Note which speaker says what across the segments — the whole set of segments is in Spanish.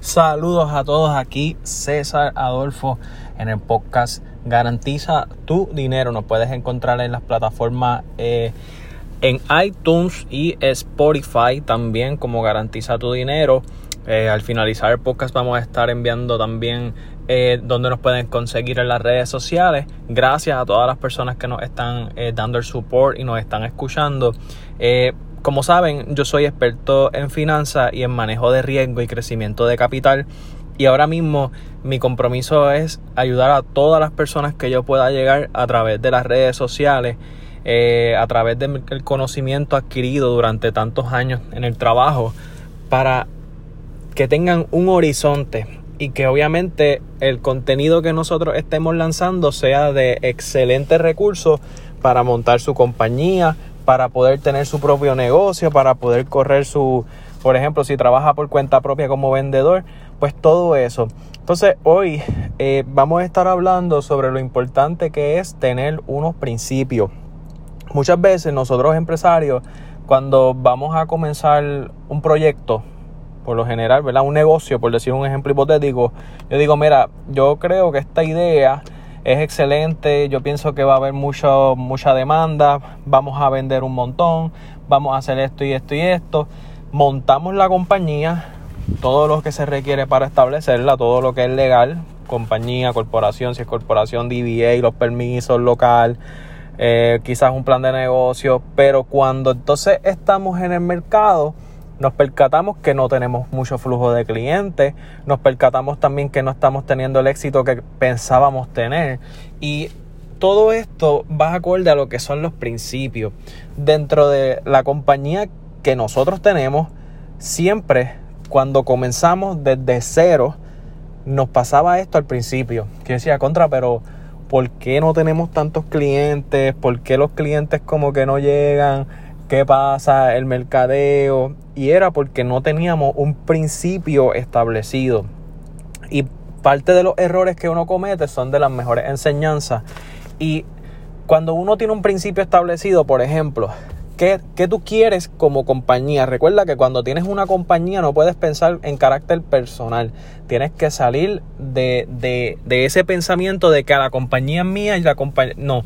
Speaker 1: Saludos a todos aquí, César Adolfo en el podcast Garantiza tu dinero. Nos puedes encontrar en las plataformas eh, en iTunes y Spotify también como Garantiza tu dinero. Eh, al finalizar el podcast vamos a estar enviando también eh, donde nos pueden conseguir en las redes sociales. Gracias a todas las personas que nos están dando el support y nos están escuchando. Como saben, yo soy experto en finanzas y en manejo de riesgo y crecimiento de capital. Y ahora mismo mi compromiso es ayudar a todas las personas que yo pueda llegar a través de las redes sociales, eh, a través del conocimiento adquirido durante tantos años en el trabajo, para que tengan un horizonte y que obviamente el contenido que nosotros estemos lanzando sea de excelentes recursos para montar su compañía, para poder tener su propio negocio, para poder correr su, por ejemplo, si trabaja por cuenta propia como vendedor, pues todo eso. Entonces hoy eh, vamos a estar hablando sobre lo importante que es tener unos principios. Muchas veces nosotros empresarios, cuando vamos a comenzar un proyecto, por lo general, ¿verdad? Un negocio, por decir un ejemplo hipotético, yo digo, mira, yo creo que esta idea es excelente, yo pienso que va a haber mucho, mucha demanda, vamos a vender un montón, vamos a hacer esto y esto y esto, montamos la compañía, todo lo que se requiere para establecerla, todo lo que es legal, compañía, corporación, si es corporación, DBA, los permisos local, eh, quizás un plan de negocio, pero cuando entonces estamos en el mercado, nos percatamos que no tenemos mucho flujo de clientes, nos percatamos también que no estamos teniendo el éxito que pensábamos tener y todo esto va acorde a lo que son los principios. Dentro de la compañía que nosotros tenemos, siempre cuando comenzamos desde cero, nos pasaba esto al principio. Que decía, contra, pero ¿por qué no tenemos tantos clientes? ¿Por qué los clientes como que no llegan? ¿Qué pasa? El mercadeo y era porque no teníamos un principio establecido. Y parte de los errores que uno comete son de las mejores enseñanzas. Y cuando uno tiene un principio establecido, por ejemplo, ¿qué, tú quieres como compañía? Recuerda que cuando tienes una compañía no puedes pensar en carácter personal. Tienes que salir de, de, de ese pensamiento de que la compañía es mía y la compañía... No,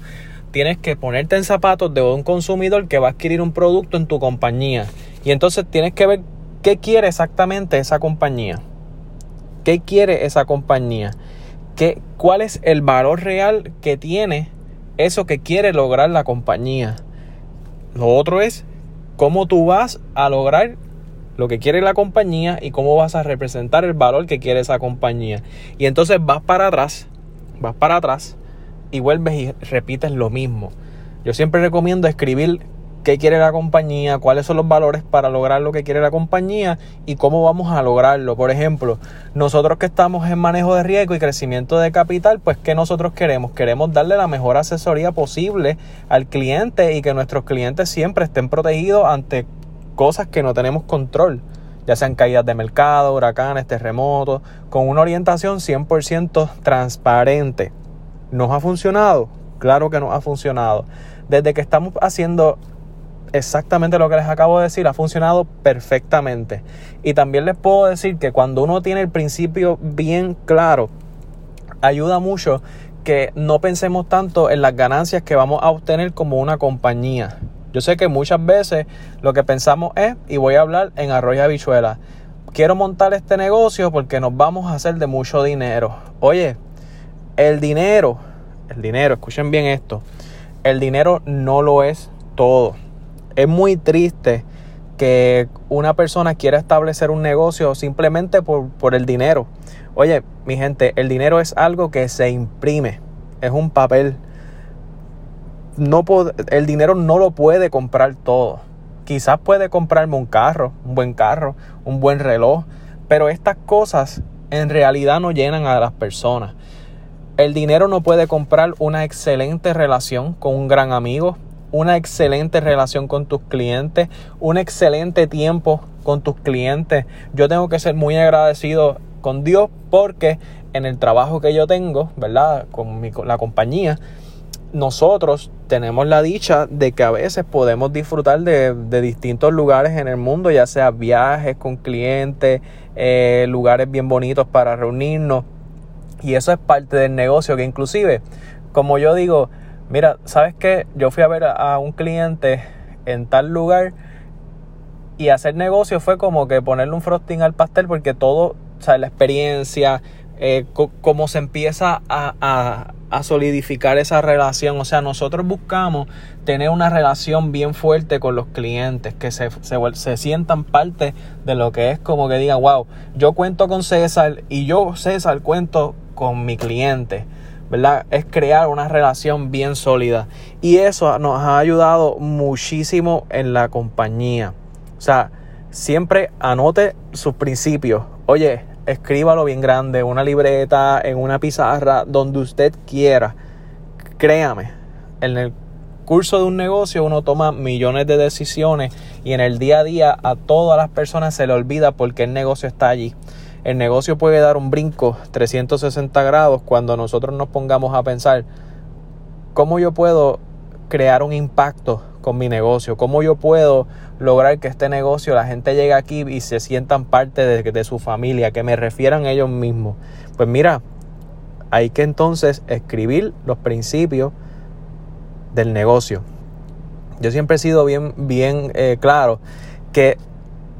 Speaker 1: tienes que ponerte en zapatos de un consumidor que va a adquirir un producto en tu compañía y entonces tienes que ver qué quiere exactamente esa compañía. ¿Qué quiere esa compañía? ¿Qué, ¿Cuál es el valor real que tiene eso que quiere lograr la compañía? Lo otro es cómo tú vas a lograr lo que quiere la compañía y cómo vas a representar el valor que quiere esa compañía. Y entonces vas para atrás, vas para atrás y vuelves y repites lo mismo. Yo siempre recomiendo escribir qué quiere la compañía, cuáles son los valores para lograr lo que quiere la compañía y cómo vamos a lograrlo. Por ejemplo, nosotros que estamos en manejo de riesgo y crecimiento de capital, pues ¿qué nosotros queremos? Queremos darle la mejor asesoría posible al cliente y que nuestros clientes siempre estén protegidos ante cosas que no tenemos control, ya sean caídas de mercado, huracanes, terremotos, con una orientación 100% transparente. ¿Nos ha funcionado? Claro que nos ha funcionado. Desde que estamos haciendo exactamente lo que les acabo de decir, ha funcionado perfectamente. Y también les puedo decir que cuando uno tiene el principio bien claro, ayuda mucho que no pensemos tanto en las ganancias que vamos a obtener como una compañía. Yo sé que muchas veces lo que pensamos es, y voy a hablar en arroyo habichuela, quiero montar este negocio porque nos vamos a hacer de mucho dinero. Oye, el dinero, el dinero, escuchen bien esto, el dinero no lo es todo es muy triste que una persona quiera establecer un negocio simplemente por, el dinero. Oye, mi gente, el dinero es algo que se imprime, es un papel. No el dinero no lo puede comprar todo. Quizás puede comprarme un carro, un buen carro, un buen reloj, pero estas cosas en realidad no llenan a las personas. El dinero no puede comprar una excelente relación con un gran amigo, una excelente relación con tus clientes, un excelente tiempo con tus clientes. Yo tengo que ser muy agradecido con Dios porque en el trabajo que yo tengo, ¿verdad? Con, mi, la compañía, nosotros tenemos la dicha de que a veces podemos disfrutar de, distintos lugares en el mundo, ya sea viajes con clientes, eh, lugares bien bonitos para reunirnos. Y eso es parte del negocio que inclusive, como yo digo, mira, ¿sabes qué? Yo fui a ver a, un cliente en tal lugar y hacer negocio fue como que ponerle un frosting al pastel porque todo, o sea, la experiencia, eh, cómo se empieza a, a solidificar esa relación. O sea, nosotros buscamos tener una relación bien fuerte con los clientes, que se, se, sientan parte de lo que es como que digan, wow, yo cuento con César y yo, César, cuento con mi cliente. ¿verdad? Es crear una relación bien sólida. Y eso nos ha ayudado muchísimo en la compañía. O sea, siempre anote sus principios. Oye, escríbalo bien grande, una libreta, en una pizarra, donde usted quiera. Créame, en el curso de un negocio uno toma millones de decisiones y en el día a día a todas las personas se le olvida porque el negocio está allí. El negocio puede dar un brinco 360 grados cuando nosotros nos pongamos a pensar cómo yo puedo crear un impacto con mi negocio, cómo yo puedo lograr que este negocio la gente llegue aquí y se sientan parte de, de su familia, que me refieran ellos mismos. Pues mira, hay que entonces escribir los principios del negocio. Yo siempre he sido bien, bien eh, claro que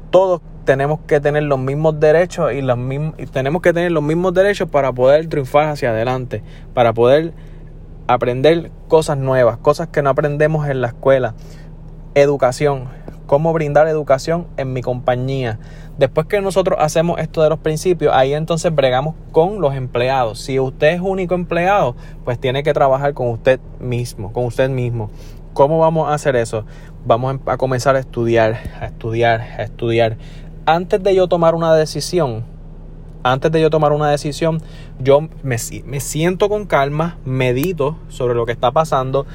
Speaker 1: todos tenemos que tener los mismos derechos y, los mismos, y tenemos que tener los mismos derechos para poder triunfar hacia adelante, para poder aprender cosas nuevas, cosas que no aprendemos en la escuela. Educación, cómo brindar educación en mi compañía. Después que nosotros hacemos esto de los principios, ahí entonces bregamos con los empleados. Si usted es único empleado, pues tiene que trabajar con usted mismo, con usted mismo. ¿Cómo vamos a hacer eso? Vamos a comenzar a estudiar, a estudiar, a estudiar. Antes de yo tomar una decisión, antes de yo tomar una decisión, yo me, siento con calma, medito sobre lo que está pasando,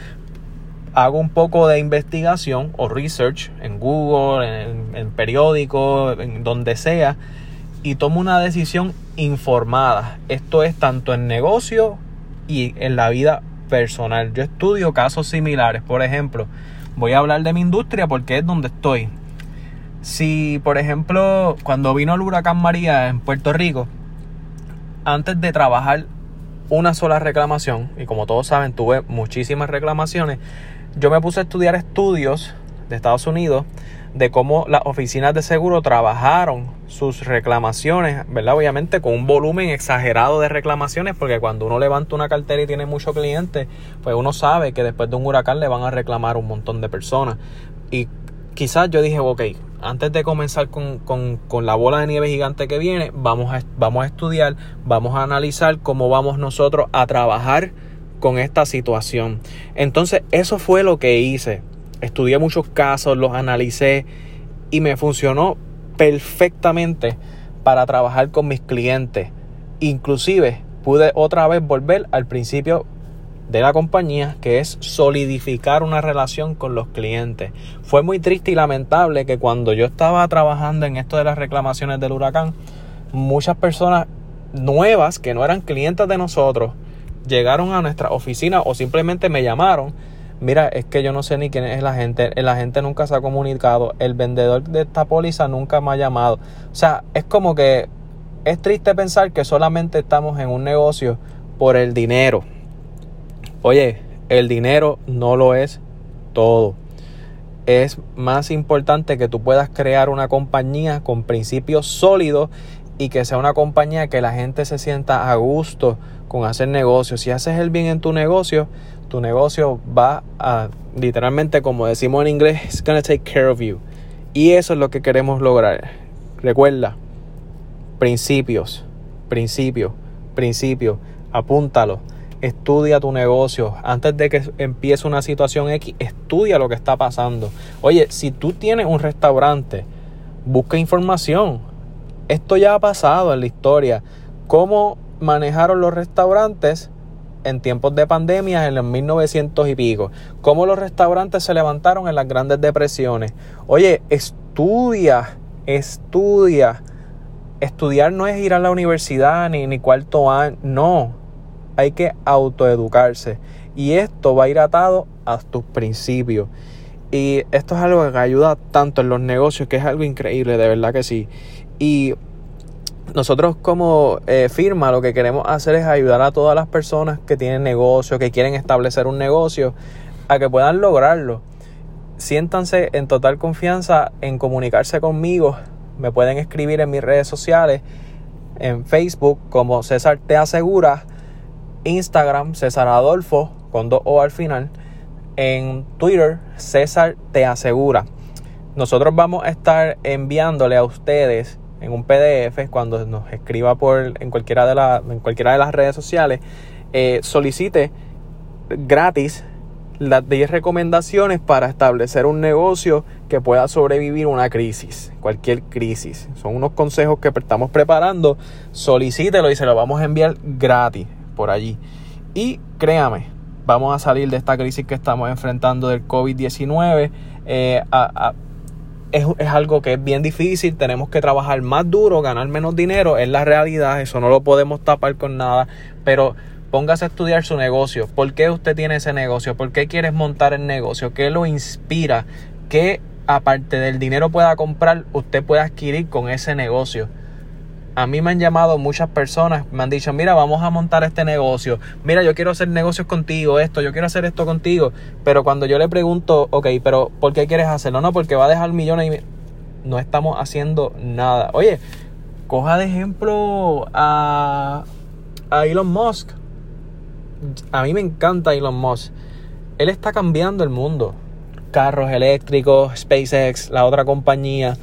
Speaker 1: hago un poco de investigación o research en Google, en, en periódicos, en donde sea, y tomo una decisión informada. Esto es tanto en negocio y en la vida personal. Yo estudio casos similares. Por ejemplo, voy a hablar de mi industria porque es donde estoy. Si, por ejemplo, cuando vino el huracán María en Puerto Rico, antes de trabajar una sola reclamación, y como todos saben, tuve muchísimas reclamaciones, yo me puse a estudiar estudios de Estados Unidos de cómo las oficinas de seguro trabajaron sus reclamaciones, ¿verdad? Obviamente con un volumen exagerado de reclamaciones, porque cuando uno levanta una cartera y tiene muchos clientes, pues uno sabe que después de un huracán le van a reclamar un montón de personas. Y quizás yo dije, ok, antes de comenzar con, la bola de nieve gigante que viene, vamos a, vamos a estudiar, vamos a analizar cómo vamos nosotros a trabajar con esta situación. Entonces, eso fue lo que hice. Estudié muchos casos, los analicé y me funcionó perfectamente para trabajar con mis clientes. Inclusive pude otra vez volver al principio de la compañía, que es solidificar una relación con los clientes. Fue muy triste y lamentable que cuando yo estaba trabajando en esto de las reclamaciones del huracán, muchas personas nuevas que no eran clientes de nosotros llegaron a nuestra oficina o simplemente me llamaron. Mira, es que yo no sé ni quién es la gente, la gente nunca se ha comunicado, el vendedor de esta póliza nunca me ha llamado. O sea, es como que es triste pensar que solamente estamos en un negocio por el dinero Oye, el dinero no lo es todo. Es más importante que tú puedas crear una compañía con principios sólidos y que sea una compañía que la gente se sienta a gusto con hacer negocios. Si haces el bien en tu negocio, tu negocio va a, literalmente, como decimos en inglés, it's gonna take care of you. Y eso es lo que queremos lograr. Recuerda, principios, principios, principios, apúntalo estudia tu negocio. Antes de que empiece una situación X, estudia lo que está pasando. Oye, si tú tienes un restaurante, busca información. Esto ya ha pasado en la historia. ¿Cómo manejaron los restaurantes en tiempos de pandemia en los 1900 y pico? ¿Cómo los restaurantes se levantaron en las grandes depresiones? Oye, estudia, estudia. Estudiar no es ir a la universidad ni, ni cuarto año, no hay que autoeducarse. Y esto va a ir atado a tus principios. Y esto es algo que ayuda tanto en los negocios, que es algo increíble, de verdad que sí. Y nosotros como eh, firma lo que queremos hacer es ayudar a todas las personas que tienen negocio, que quieren establecer un negocio, a que puedan lograrlo. Siéntanse en total confianza en comunicarse conmigo. Me pueden escribir en mis redes sociales, en Facebook como César Te Asegura, Instagram César Adolfo con dos O al final, en Twitter César Te Asegura. Nosotros vamos a estar enviándole a ustedes en un PDF cuando nos escriba por en cualquiera de, la, en cualquiera de las redes sociales eh, solicite gratis las 10 recomendaciones para establecer un negocio que pueda sobrevivir una crisis, cualquier crisis. Son unos consejos que estamos preparando. Solicítelo y se lo vamos a enviar gratis por allí. Y créame, vamos a salir de esta crisis que estamos enfrentando del COVID-19 eh, es, es, algo que es bien difícil, tenemos que trabajar más duro, ganar menos dinero, es la realidad, eso no lo podemos tapar con nada, pero póngase a estudiar su negocio, por qué usted tiene ese negocio, por qué quieres montar el negocio, qué lo inspira, qué aparte del dinero pueda comprar, usted puede adquirir con ese negocio. A mí me han llamado muchas personas, me han dicho, mira, vamos a montar este negocio, mira, yo quiero hacer negocios contigo, esto, yo quiero hacer esto contigo, pero cuando yo le pregunto, ok, pero ¿por qué quieres hacerlo? No, porque va a dejar millones y no estamos haciendo nada. Oye, coja de ejemplo a, a Elon Musk. A mí me encanta Elon Musk. Él está cambiando el mundo. Carros eléctricos, SpaceX, la otra compañía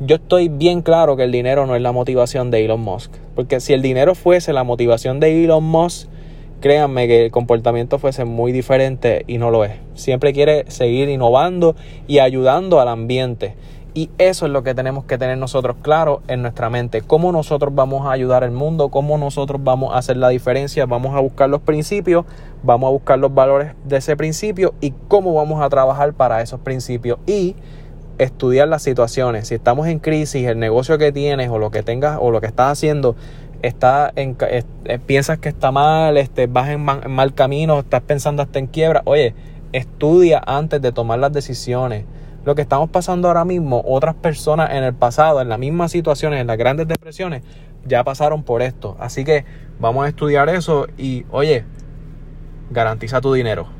Speaker 1: yo estoy bien claro que el dinero no es la motivación de Elon Musk. Porque si el dinero fuese la motivación de Elon Musk, créanme que el comportamiento fuese muy diferente y no lo es. Siempre quiere seguir innovando y ayudando al ambiente. Y eso es lo que tenemos que tener nosotros claro en nuestra mente. Cómo nosotros vamos a ayudar al mundo, cómo nosotros vamos a hacer la diferencia. Vamos a buscar los principios, vamos a buscar los valores de ese principio y cómo vamos a trabajar para esos principios. Y estudiar las situaciones. Si estamos en crisis, el negocio que tienes o lo que tengas o lo que estás haciendo está en, eh, piensas que está mal, este, vas en, mal camino, estás pensando hasta en quiebra. Oye, estudia antes de tomar las decisiones. Lo que estamos pasando ahora mismo, otras personas en el pasado, en las mismas situaciones, en las grandes depresiones, ya pasaron por esto. Así que vamos a estudiar eso y, oye, garantiza tu dinero.